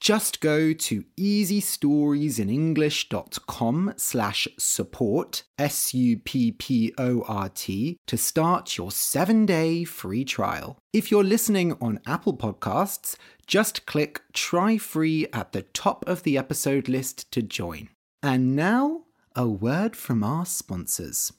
Just go to easystoriesinenglish.com slash support, S-U-P-P-O-R-T, to start your seven-day free trial. If you're listening on Apple Podcasts, just click Try Free at the top of the episode list to join. And now, a word from our sponsors.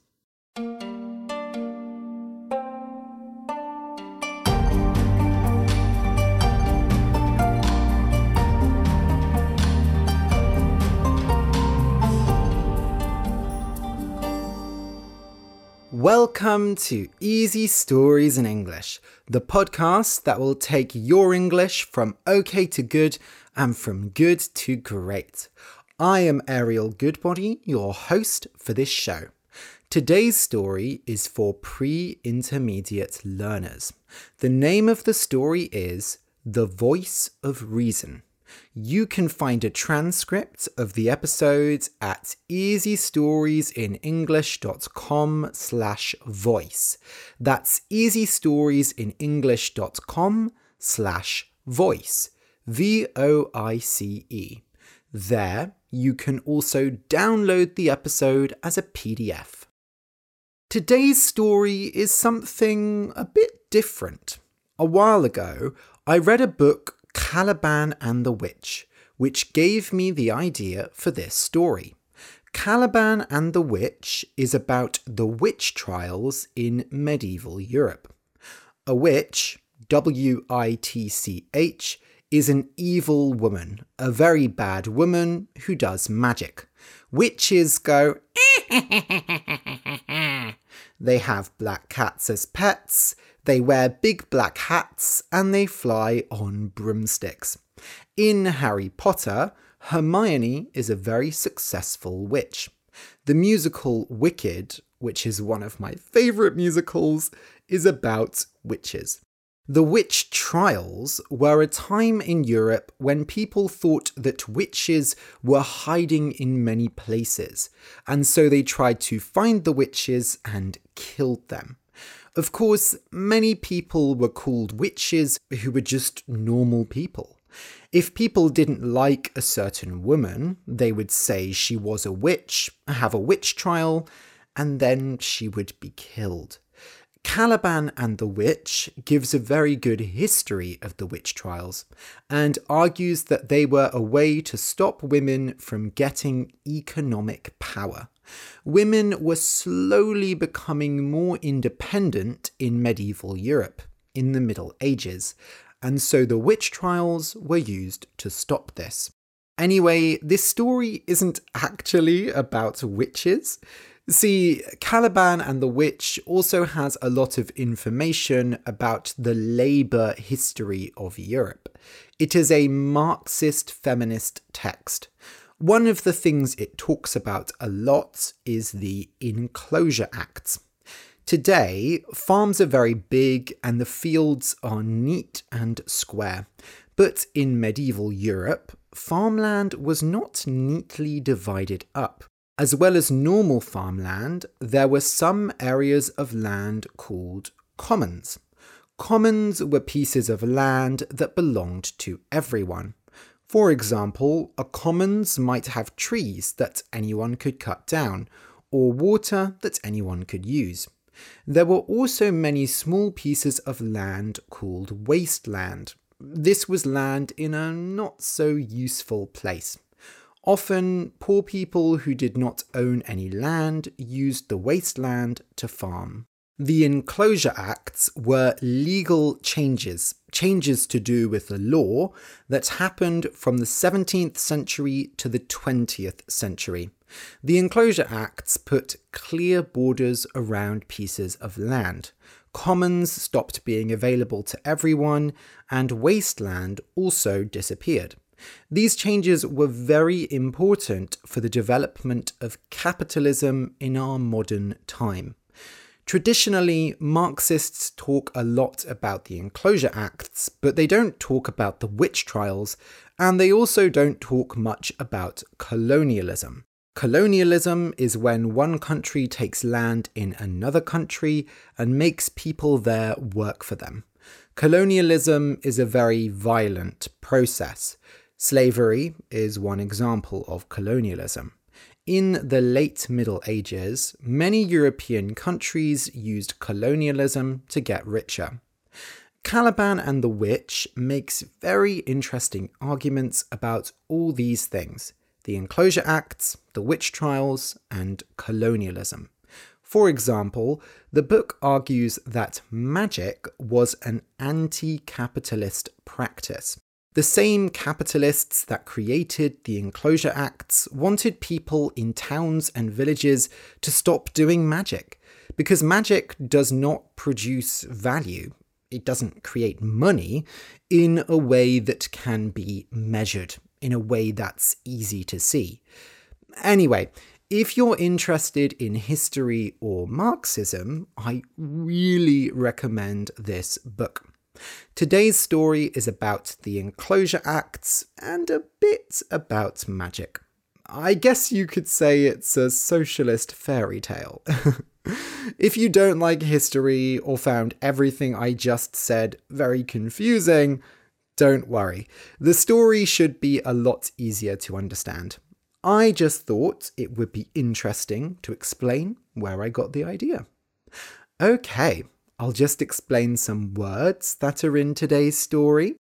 Welcome to Easy Stories in English, the podcast that will take your English from okay to good and from good to great. I am Ariel Goodbody, your host for this show. Today's story is for pre intermediate learners. The name of the story is The Voice of Reason. You can find a transcript of the episode at easystoriesinenglish.com slash voice. That's easystoriesinenglish.com slash voice. V-O-I-C-E. There, you can also download the episode as a PDF. Today's story is something a bit different. A while ago, I read a book Caliban and the Witch, which gave me the idea for this story. Caliban and the Witch is about the witch trials in medieval Europe. A witch, W I T C H, is an evil woman, a very bad woman who does magic. Witches go, eh, they have black cats as pets, they wear big black hats and they fly on broomsticks. In Harry Potter, Hermione is a very successful witch. The musical Wicked, which is one of my favourite musicals, is about witches. The witch trials were a time in Europe when people thought that witches were hiding in many places, and so they tried to find the witches and killed them. Of course, many people were called witches who were just normal people. If people didn't like a certain woman, they would say she was a witch, have a witch trial, and then she would be killed. Caliban and the Witch gives a very good history of the witch trials and argues that they were a way to stop women from getting economic power. Women were slowly becoming more independent in medieval Europe in the Middle Ages, and so the witch trials were used to stop this. Anyway, this story isn't actually about witches. See, Caliban and the Witch also has a lot of information about the labour history of Europe. It is a Marxist feminist text. One of the things it talks about a lot is the Enclosure Acts. Today, farms are very big and the fields are neat and square. But in medieval Europe, farmland was not neatly divided up. As well as normal farmland, there were some areas of land called commons. Commons were pieces of land that belonged to everyone. For example, a commons might have trees that anyone could cut down, or water that anyone could use. There were also many small pieces of land called wasteland. This was land in a not so useful place. Often, poor people who did not own any land used the wasteland to farm. The Enclosure Acts were legal changes, changes to do with the law that happened from the 17th century to the 20th century. The Enclosure Acts put clear borders around pieces of land. commons stopped being available to everyone, and wasteland also disappeared. These changes were very important for the development of capitalism in our modern time. Traditionally, Marxists talk a lot about the Enclosure Acts, but they don't talk about the witch trials, and they also don't talk much about colonialism. Colonialism is when one country takes land in another country and makes people there work for them. Colonialism is a very violent process. Slavery is one example of colonialism. In the late Middle Ages, many European countries used colonialism to get richer. Caliban and the Witch makes very interesting arguments about all these things the Enclosure Acts, the witch trials, and colonialism. For example, the book argues that magic was an anti capitalist practice. The same capitalists that created the Enclosure Acts wanted people in towns and villages to stop doing magic, because magic does not produce value. It doesn't create money in a way that can be measured in a way that's easy to see. Anyway, if you're interested in history or Marxism, I really recommend this book. Today's story is about the Enclosure Acts and a bit about magic. I guess you could say it's a socialist fairy tale. if you don't like history or found everything I just said very confusing, don't worry, the story should be a lot easier to understand. I just thought it would be interesting to explain where I got the idea. Okay, I'll just explain some words that are in today's story.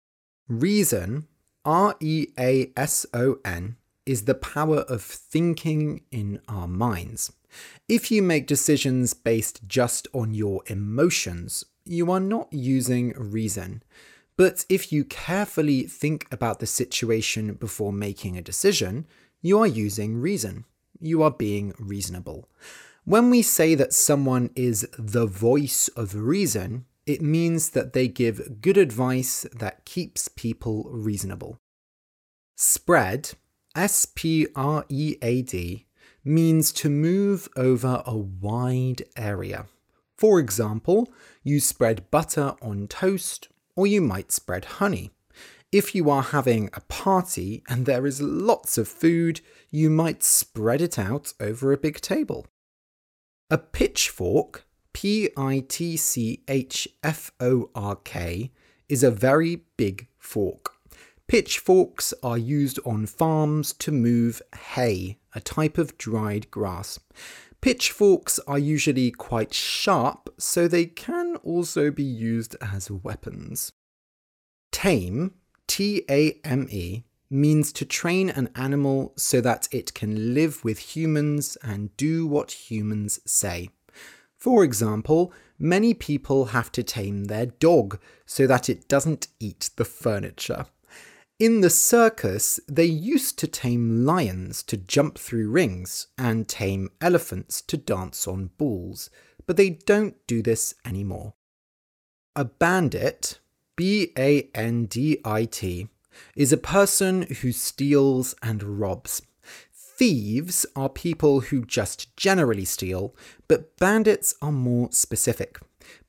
Reason, R E A S O N, is the power of thinking in our minds. If you make decisions based just on your emotions, you are not using reason. But if you carefully think about the situation before making a decision, you are using reason. You are being reasonable. When we say that someone is the voice of reason, it means that they give good advice that keeps people reasonable. Spread, S P R E A D, means to move over a wide area. For example, you spread butter on toast or you might spread honey. If you are having a party and there is lots of food, you might spread it out over a big table. A pitchfork, P I T C H F O R K, is a very big fork. Pitchforks are used on farms to move hay, a type of dried grass. Pitchforks are usually quite sharp, so they can also be used as weapons. Tame, T A M E, means to train an animal so that it can live with humans and do what humans say. For example, many people have to tame their dog so that it doesn't eat the furniture. In the circus, they used to tame lions to jump through rings and tame elephants to dance on balls, but they don't do this anymore. A bandit, B A N D I T, is a person who steals and robs. Thieves are people who just generally steal, but bandits are more specific.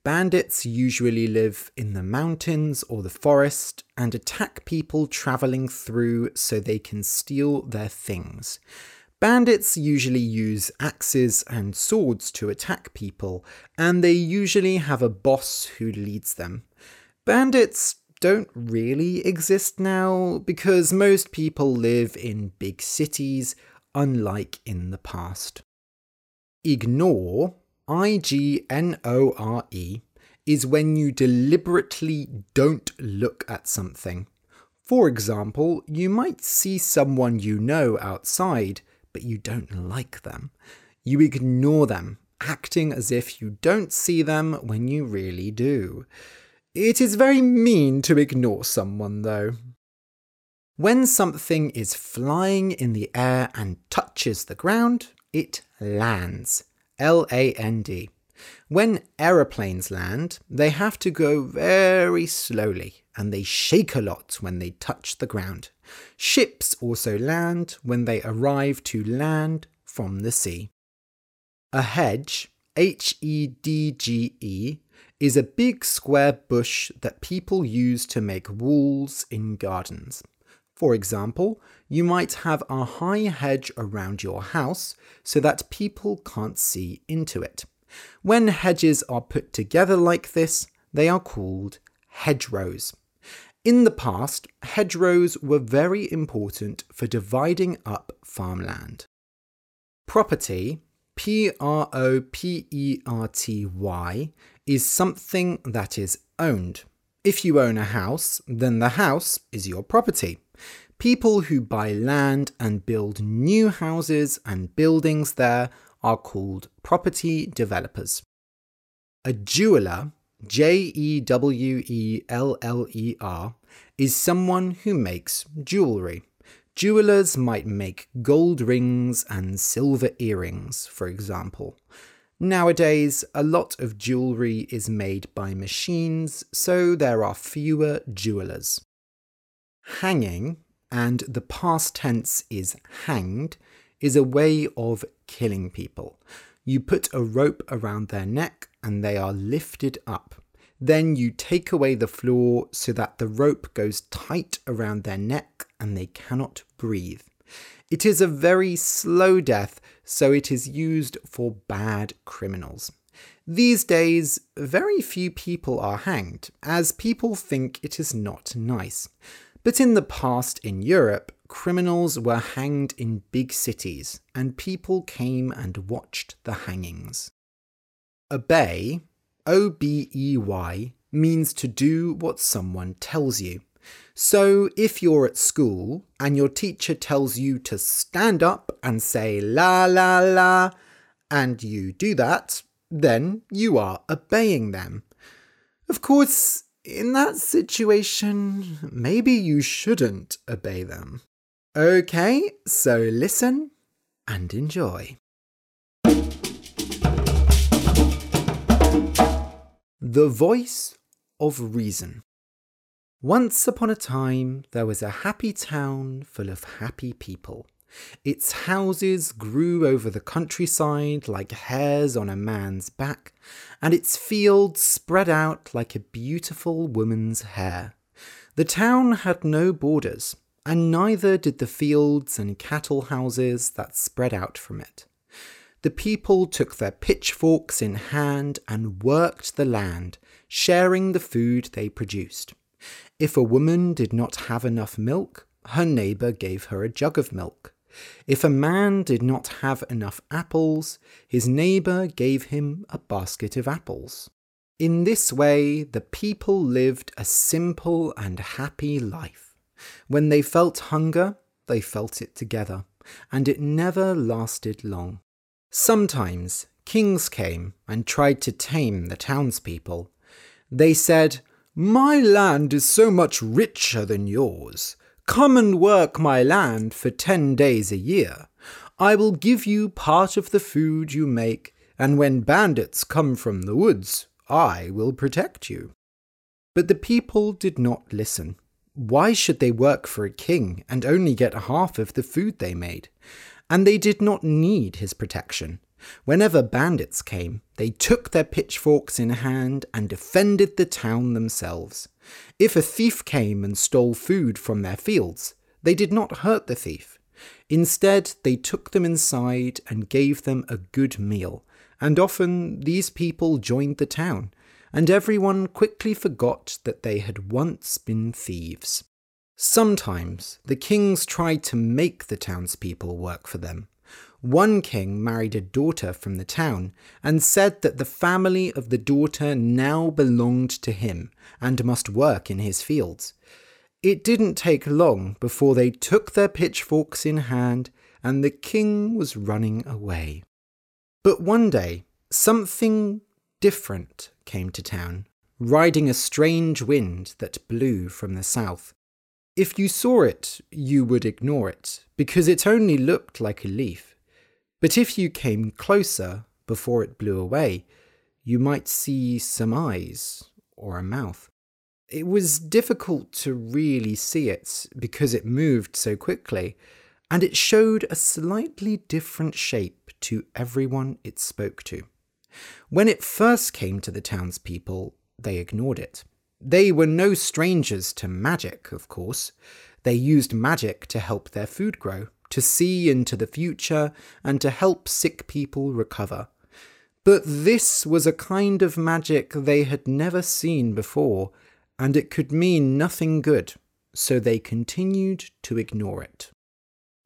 Bandits usually live in the mountains or the forest and attack people travelling through so they can steal their things. Bandits usually use axes and swords to attack people, and they usually have a boss who leads them. Bandits don't really exist now because most people live in big cities, unlike in the past. Ignore I G N O R E, is when you deliberately don't look at something. For example, you might see someone you know outside, but you don't like them. You ignore them, acting as if you don't see them when you really do. It is very mean to ignore someone, though. When something is flying in the air and touches the ground, it lands. L A N D. When aeroplanes land, they have to go very slowly and they shake a lot when they touch the ground. Ships also land when they arrive to land from the sea. A hedge, H E D G E, is a big square bush that people use to make walls in gardens. For example, you might have a high hedge around your house so that people can't see into it. When hedges are put together like this, they are called hedgerows. In the past, hedgerows were very important for dividing up farmland. Property, P R O P E R T Y, is something that is owned. If you own a house, then the house is your property. People who buy land and build new houses and buildings there are called property developers. A jeweler, J E W E L L E R, is someone who makes jewellery. Jewelers might make gold rings and silver earrings, for example. Nowadays, a lot of jewellery is made by machines, so there are fewer jewelers. Hanging, and the past tense is hanged, is a way of killing people. You put a rope around their neck and they are lifted up. Then you take away the floor so that the rope goes tight around their neck and they cannot breathe. It is a very slow death, so it is used for bad criminals. These days, very few people are hanged, as people think it is not nice. But in the past in Europe, criminals were hanged in big cities, and people came and watched the hangings. Obey, O B E Y, means to do what someone tells you. So if you're at school and your teacher tells you to stand up and say la la la, and you do that, then you are obeying them. Of course, in that situation, maybe you shouldn't obey them. Okay, so listen and enjoy. The Voice of Reason. Once upon a time, there was a happy town full of happy people. Its houses grew over the countryside like hairs on a man's back, and its fields spread out like a beautiful woman's hair. The town had no borders, and neither did the fields and cattle houses that spread out from it. The people took their pitchforks in hand and worked the land, sharing the food they produced. If a woman did not have enough milk, her neighbour gave her a jug of milk. If a man did not have enough apples, his neighbour gave him a basket of apples. In this way, the people lived a simple and happy life. When they felt hunger, they felt it together, and it never lasted long. Sometimes kings came and tried to tame the townspeople. They said, My land is so much richer than yours. Come and work my land for ten days a year. I will give you part of the food you make, and when bandits come from the woods, I will protect you. But the people did not listen. Why should they work for a king and only get half of the food they made? And they did not need his protection. Whenever bandits came, they took their pitchforks in hand and defended the town themselves. If a thief came and stole food from their fields, they did not hurt the thief. Instead, they took them inside and gave them a good meal, and often these people joined the town and everyone quickly forgot that they had once been thieves. Sometimes the kings tried to make the townspeople work for them. One king married a daughter from the town and said that the family of the daughter now belonged to him and must work in his fields. It didn't take long before they took their pitchforks in hand and the king was running away. But one day, something different came to town, riding a strange wind that blew from the south. If you saw it, you would ignore it, because it only looked like a leaf. But if you came closer before it blew away, you might see some eyes or a mouth. It was difficult to really see it because it moved so quickly, and it showed a slightly different shape to everyone it spoke to. When it first came to the townspeople, they ignored it. They were no strangers to magic, of course. They used magic to help their food grow, to see into the future, and to help sick people recover. But this was a kind of magic they had never seen before, and it could mean nothing good, so they continued to ignore it.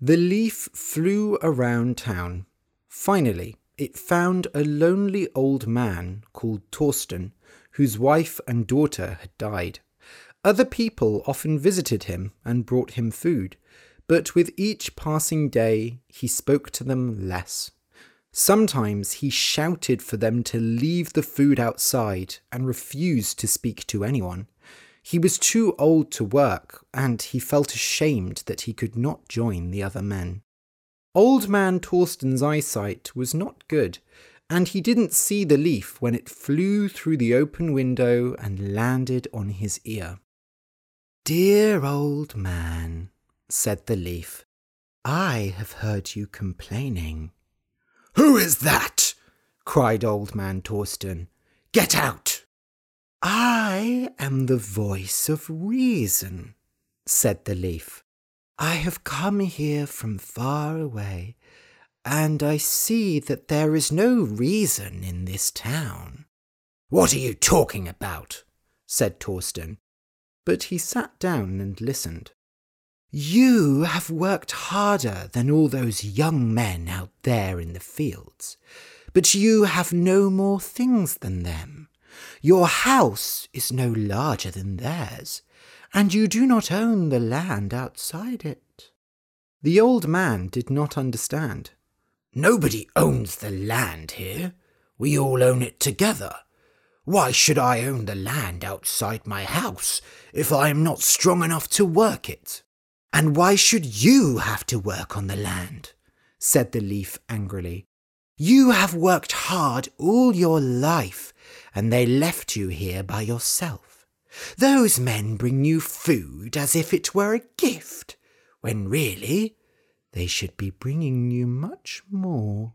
The leaf flew around town. Finally, it found a lonely old man called Torsten, whose wife and daughter had died. Other people often visited him and brought him food, but with each passing day he spoke to them less. Sometimes he shouted for them to leave the food outside and refused to speak to anyone. He was too old to work, and he felt ashamed that he could not join the other men. Old man Torsten's eyesight was not good, and he didn't see the leaf when it flew through the open window and landed on his ear. Dear old man, said the leaf, I have heard you complaining. Who is that? cried old man Torsten. Get out! I am the voice of reason, said the leaf. I have come here from far away, and I see that there is no reason in this town. What are you talking about? said Torsten. But he sat down and listened. You have worked harder than all those young men out there in the fields, but you have no more things than them. Your house is no larger than theirs, and you do not own the land outside it. The old man did not understand. Nobody owns the land here. We all own it together. Why should I own the land outside my house if I am not strong enough to work it? And why should you have to work on the land? said the leaf angrily. You have worked hard all your life, and they left you here by yourself. Those men bring you food as if it were a gift, when really they should be bringing you much more.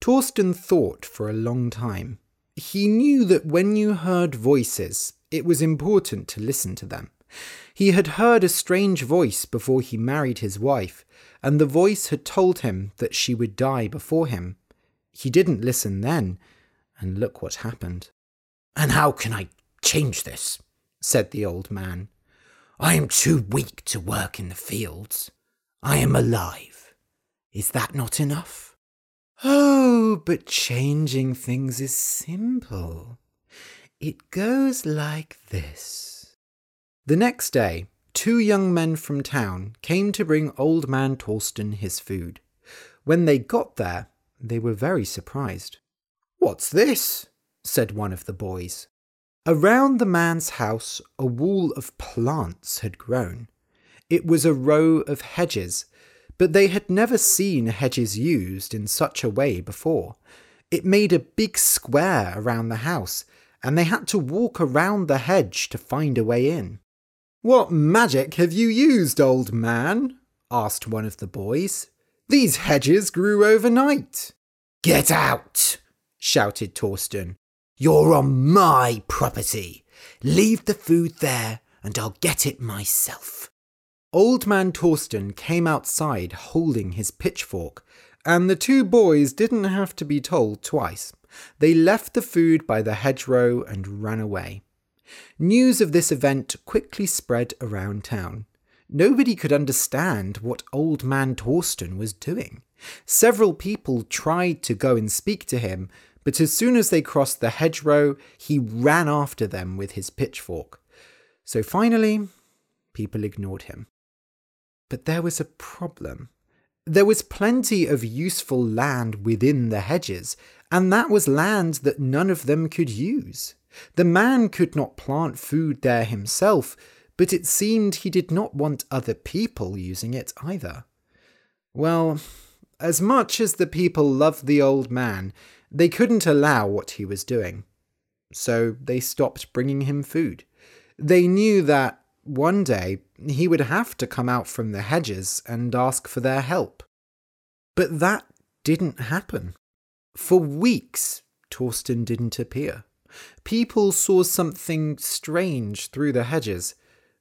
Torsten thought for a long time. He knew that when you heard voices, it was important to listen to them. He had heard a strange voice before he married his wife, and the voice had told him that she would die before him. He didn't listen then, and look what happened. And how can I change this? said the old man. I am too weak to work in the fields. I am alive. Is that not enough? Oh, but changing things is simple. It goes like this. The next day, two young men from town came to bring old man Torsten his food. When they got there, they were very surprised. What's this? said one of the boys. Around the man's house, a wall of plants had grown. It was a row of hedges, but they had never seen hedges used in such a way before. It made a big square around the house, and they had to walk around the hedge to find a way in. What magic have you used, old man? asked one of the boys. These hedges grew overnight. Get out! shouted Torsten. You're on my property. Leave the food there, and I'll get it myself. Old man Torsten came outside holding his pitchfork, and the two boys didn't have to be told twice. They left the food by the hedgerow and ran away. News of this event quickly spread around town. Nobody could understand what old man Torsten was doing. Several people tried to go and speak to him, but as soon as they crossed the hedgerow, he ran after them with his pitchfork. So finally, people ignored him. But there was a problem. There was plenty of useful land within the hedges, and that was land that none of them could use. The man could not plant food there himself, but it seemed he did not want other people using it either. Well, as much as the people loved the old man, They couldn't allow what he was doing, so they stopped bringing him food. They knew that one day he would have to come out from the hedges and ask for their help. But that didn't happen. For weeks, Torsten didn't appear. People saw something strange through the hedges.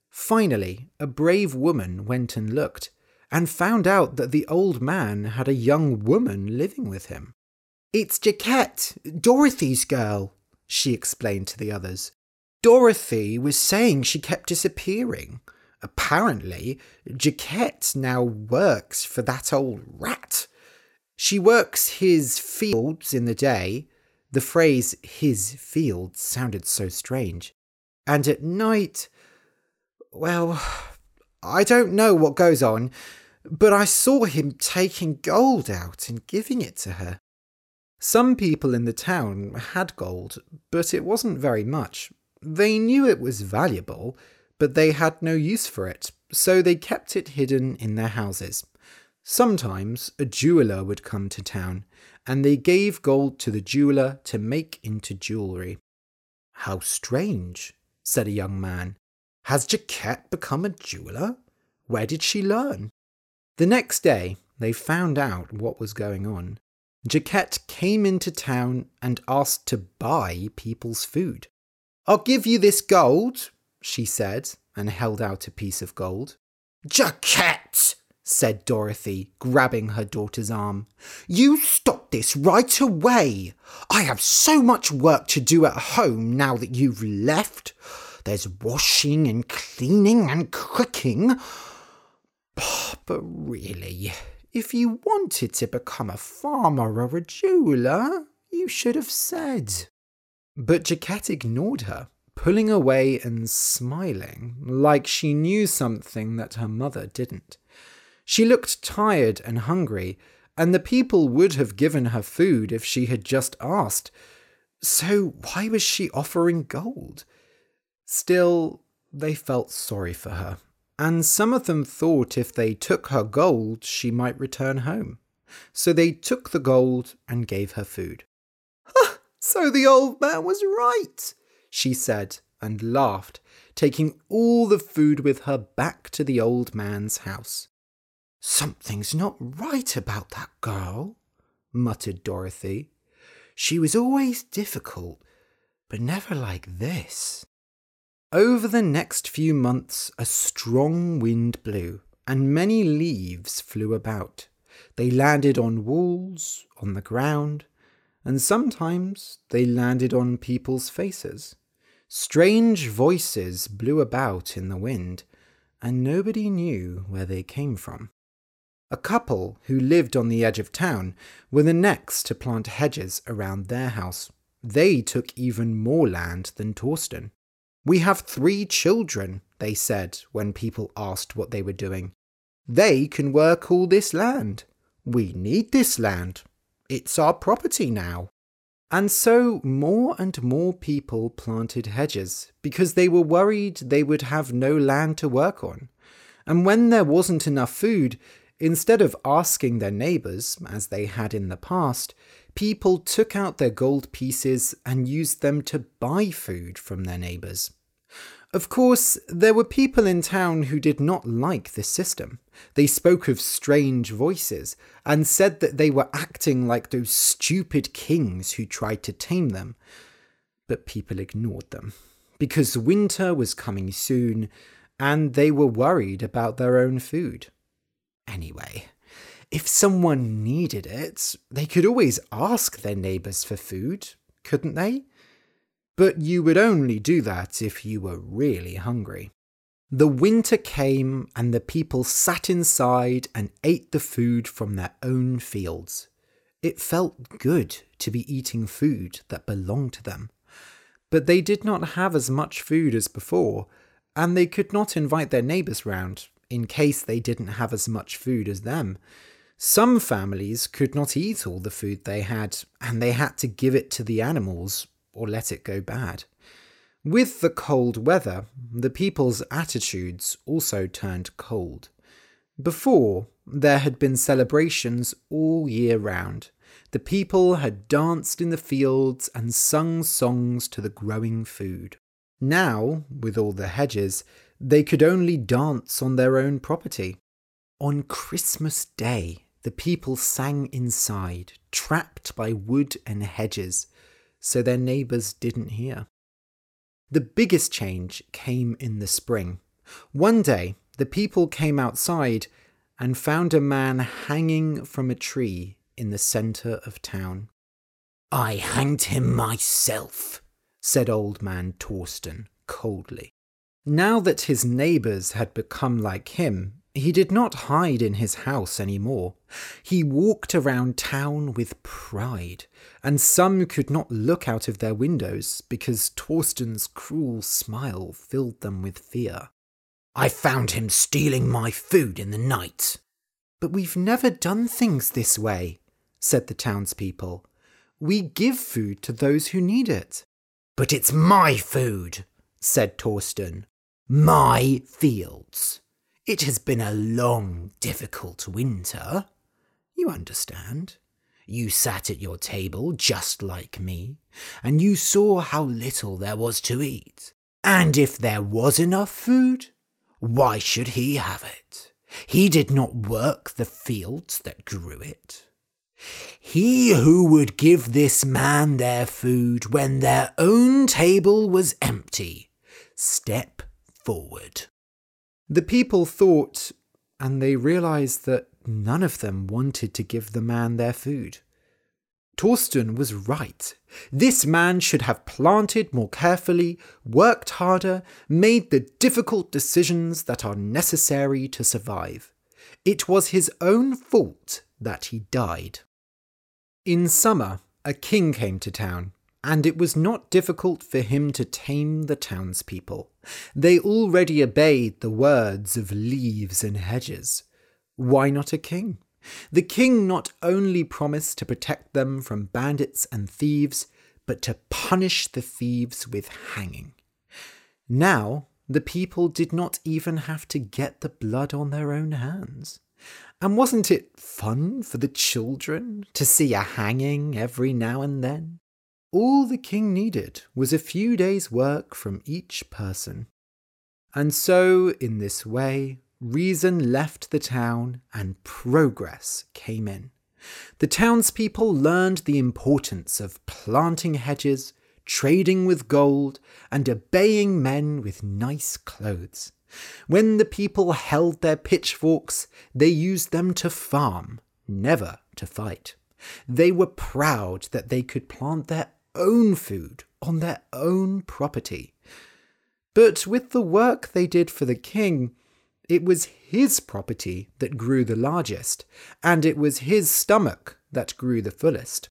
Finally, a brave woman went and looked, and found out that the old man had a young woman living with him. It's Jaquette, Dorothy's girl, she explained to the others. Dorothy was saying she kept disappearing. Apparently, Jaquette now works for that old rat. She works his fields in the day. The phrase his fields sounded so strange. And at night, well, I don't know what goes on, but I saw him taking gold out and giving it to her. Some people in the town had gold, but it wasn't very much. They knew it was valuable, but they had no use for it, so they kept it hidden in their houses. Sometimes a jeweller would come to town, and they gave gold to the jeweller to make into jewellery. How strange, said a young man. Has Jaquette become a jeweller? Where did she learn? The next day, they found out what was going on. Jaquette came into town and asked to buy people's food. I'll give you this gold, she said, and held out a piece of gold. Jaquette, said Dorothy, grabbing her daughter's arm. You stop this right away. I have so much work to do at home now that you've left. There's washing and cleaning and cooking. But really, if you wanted to become a farmer or a jeweller, you should have said. But Jaquette ignored her, pulling away and smiling, like she knew something that her mother didn't. She looked tired and hungry, and the people would have given her food if she had just asked. So why was she offering gold? Still, they felt sorry for her, and some of them thought if they took her gold, she might return home. So they took the gold and gave her food. So the old man was right, she said, and laughed, taking all the food with her back to the old man's house. Something's not right about that girl, muttered Dorothy. She was always difficult, but never like this. Over the next few months, a strong wind blew, and many leaves flew about. They landed on walls, on the ground, and sometimes they landed on people's faces. Strange voices blew about in the wind, and nobody knew where they came from. A couple who lived on the edge of town were the next to plant hedges around their house. They took even more land than Torsten. We have three children, they said when people asked what they were doing. They can work all this land. We need this land. It's our property now. And so more and more people planted hedges because they were worried they would have no land to work on. And when there wasn't enough food, Instead of asking their neighbours, as they had in the past, people took out their gold pieces and used them to buy food from their neighbours. Of course, there were people in town who did not like this system. They spoke of strange voices and said that they were acting like those stupid kings who tried to tame them. But people ignored them because winter was coming soon and they were worried about their own food. Anyway, if someone needed it, they could always ask their neighbours for food, couldn't they? But you would only do that if you were really hungry. The winter came, and the people sat inside and ate the food from their own fields. It felt good to be eating food that belonged to them. But they did not have as much food as before, and they could not invite their neighbours round in case they didn't have as much food as them. Some families could not eat all the food they had, and they had to give it to the animals or let it go bad. With the cold weather, the people's attitudes also turned cold. Before, there had been celebrations all year round. the people had danced in the fields and sung songs to the growing food. Now, with all the hedges, they could only dance on their own property. On Christmas Day, the people sang inside, trapped by wood and hedges, so their neighbours didn't hear. The biggest change came in the spring. One day, the people came outside and found a man hanging from a tree in the centre of town. I hanged him myself, said old man Torsten coldly. Now that his neighbours had become like him, he did not hide in his house any more. He walked around town with pride, and some could not look out of their windows because Torsten's cruel smile filled them with fear. I found him stealing my food in the night. But we've never done things this way, said the townspeople. We give food to those who need it. But it's my food, said Torsten. My fields. It has been a long, difficult winter. You understand. You sat at your table just like me, and you saw how little there was to eat. And if there was enough food, why should he have it? He did not work the fields that grew it. He who would give this man their food when their own table was empty, step forward. The people thought, and they realized that none of them wanted to give the man their food. Torsten was right. This man should have planted more carefully, worked harder, made the difficult decisions that are necessary to survive. It was his own fault that he died. In summer, a king came to town and it was not difficult for him to tame the townspeople. They already obeyed the words of leaves and hedges. Why not a king? The king not only promised to protect them from bandits and thieves, but to punish the thieves with hanging. Now, the people did not even have to get the blood on their own hands. And wasn't it fun for the children to see a hanging every now and then? All the king needed was a few days' work from each person. And so, in this way, reason left the town and progress came in. The townspeople learned the importance of planting hedges, trading with gold, and obeying men with nice clothes. When the people held their pitchforks, they used them to farm, never to fight. They were proud that they could plant their own food on their own property. But with the work they did for the king, it was his property that grew the largest, and it was his stomach that grew the fullest.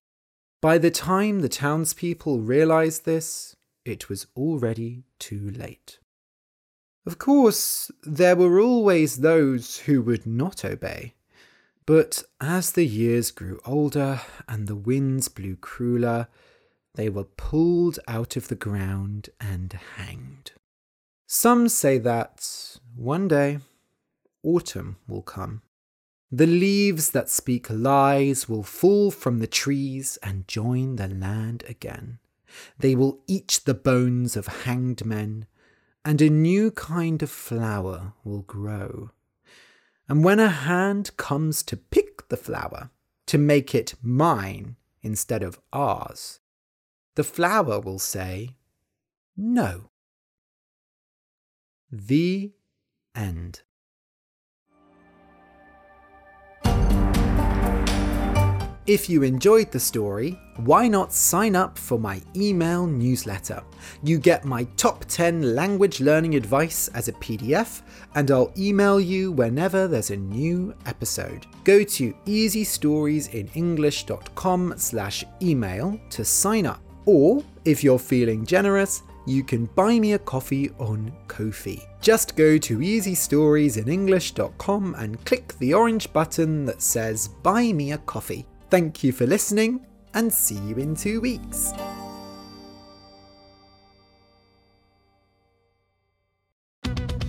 By the time the townspeople realized this, it was already too late. Of course, there were always those who would not obey. But as the years grew older and the winds blew crueler, they were pulled out of the ground and hanged. Some say that one day autumn will come. The leaves that speak lies will fall from the trees and join the land again. They will eat the bones of hanged men, and a new kind of flower will grow. And when a hand comes to pick the flower, to make it mine instead of ours, the flower will say, No. The end. If you enjoyed the story, why not sign up for my email newsletter? You get my top 10 language learning advice as a PDF, and I'll email you whenever there's a new episode. Go to easystoriesinenglish.com slash email to sign up. Or, if you're feeling generous, you can buy me a coffee on Ko-fi. Just go to easystoriesinenglish.com and click the orange button that says Buy Me a Coffee. Thank you for listening, and see you in two weeks.